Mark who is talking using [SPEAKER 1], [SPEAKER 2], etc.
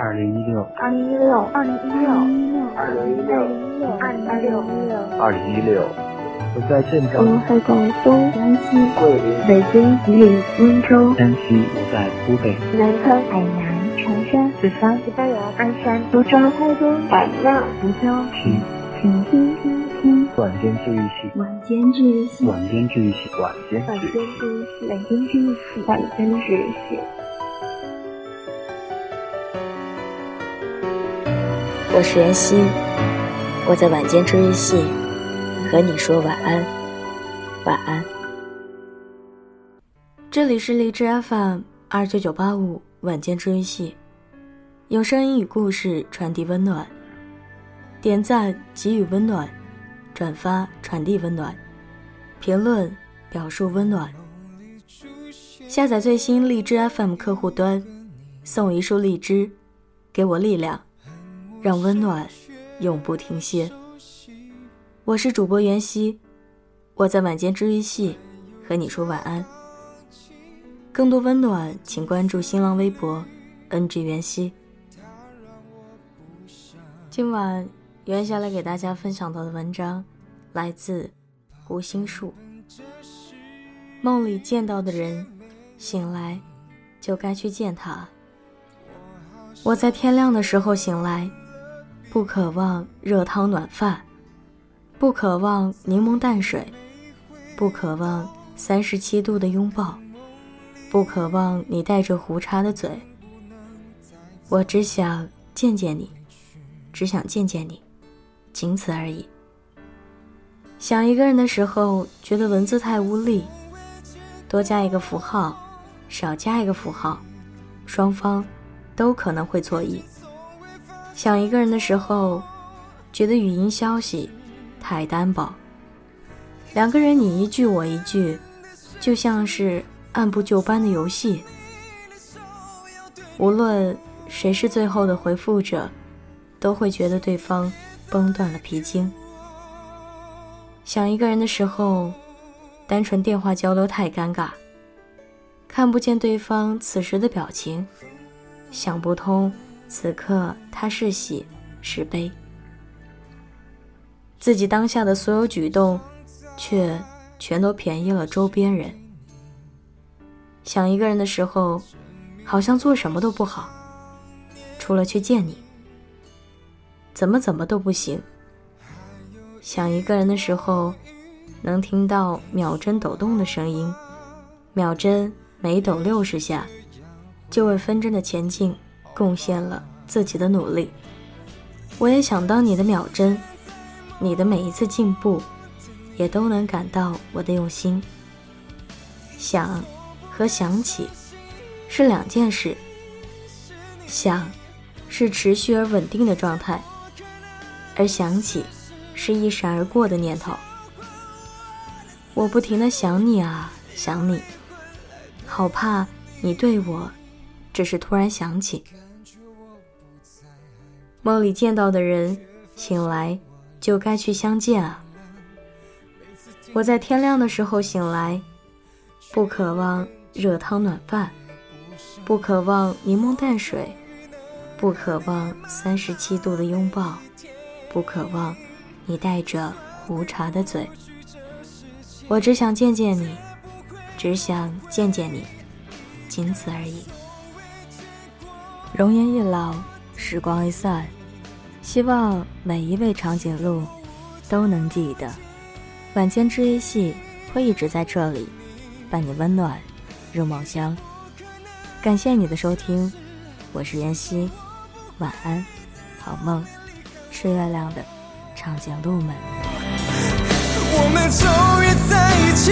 [SPEAKER 1] 二零一六，
[SPEAKER 2] 二零一六，二零一六，
[SPEAKER 3] 二零一六，
[SPEAKER 2] 二零一六，
[SPEAKER 3] 二零一六。
[SPEAKER 1] 我在镇
[SPEAKER 2] 我，在广东、江西、
[SPEAKER 3] 桂林、
[SPEAKER 2] 北京、吉林、温州、
[SPEAKER 1] 山西，我在湖北，
[SPEAKER 2] 南昌、海南、长沙、四川、西班牙、鞍山、苏州、台东、海纳、福州，
[SPEAKER 1] 听
[SPEAKER 2] 请听听听
[SPEAKER 1] 晚间治愈系，
[SPEAKER 2] 晚间治愈系，
[SPEAKER 1] 晚间治愈系，晚间
[SPEAKER 2] 晚间
[SPEAKER 1] 治愈系。
[SPEAKER 2] 治愈系，晚间治愈系，晚间治愈系。
[SPEAKER 4] 我是妍希，我在晚间治愈系和你说晚安，晚安。这里是荔枝 FM 二九九八五晚间治愈系，用声音与故事传递温暖，点赞给予温暖，转发传递温暖，评论表述温暖。下载最新荔枝 FM 客户端，送一束荔枝，给我力量。让温暖永不停歇。我是主播袁熙，我在晚间治愈系和你说晚安。更多温暖，请关注新浪微博 “ng 袁熙”。今晚袁下来给大家分享到的文章来自胡心树。梦里见到的人，醒来就该去见他。我在天亮的时候醒来。不渴望热汤暖饭，不渴望柠檬淡水，不渴望三十七度的拥抱，不渴望你带着胡茬的嘴。我只想见见你，只想见见你，仅此而已。想一个人的时候，觉得文字太无力，多加一个符号，少加一个符号，双方都可能会错意。想一个人的时候，觉得语音消息太单薄。两个人你一句我一句，就像是按部就班的游戏。无论谁是最后的回复者，都会觉得对方崩断了皮筋。想一个人的时候，单纯电话交流太尴尬，看不见对方此时的表情，想不通。此刻他是喜是悲，自己当下的所有举动，却全都便宜了周边人。想一个人的时候，好像做什么都不好，除了去见你，怎么怎么都不行。想一个人的时候，能听到秒针抖动的声音，秒针每抖六十下，就为分针的前进。贡献了自己的努力，我也想当你的秒针，你的每一次进步，也都能感到我的用心。想和想起是两件事，想是持续而稳定的状态，而想起是一闪而过的念头。我不停的想你啊，想你，好怕你对我只是突然想起。梦里见到的人，醒来就该去相见啊！我在天亮的时候醒来，不渴望热汤暖饭，不渴望柠檬淡水，不渴望三十七度的拥抱，不渴望你带着胡茬的嘴。我只想见见你，只想见见你，仅此而已。容颜一老，时光一散。希望每一位长颈鹿都能记得，晚间治愈系会一直在这里，伴你温暖入梦乡。感谢你的收听，我是妍希，晚安，好梦，吃月亮的长颈鹿们。
[SPEAKER 5] 我们终于在一起，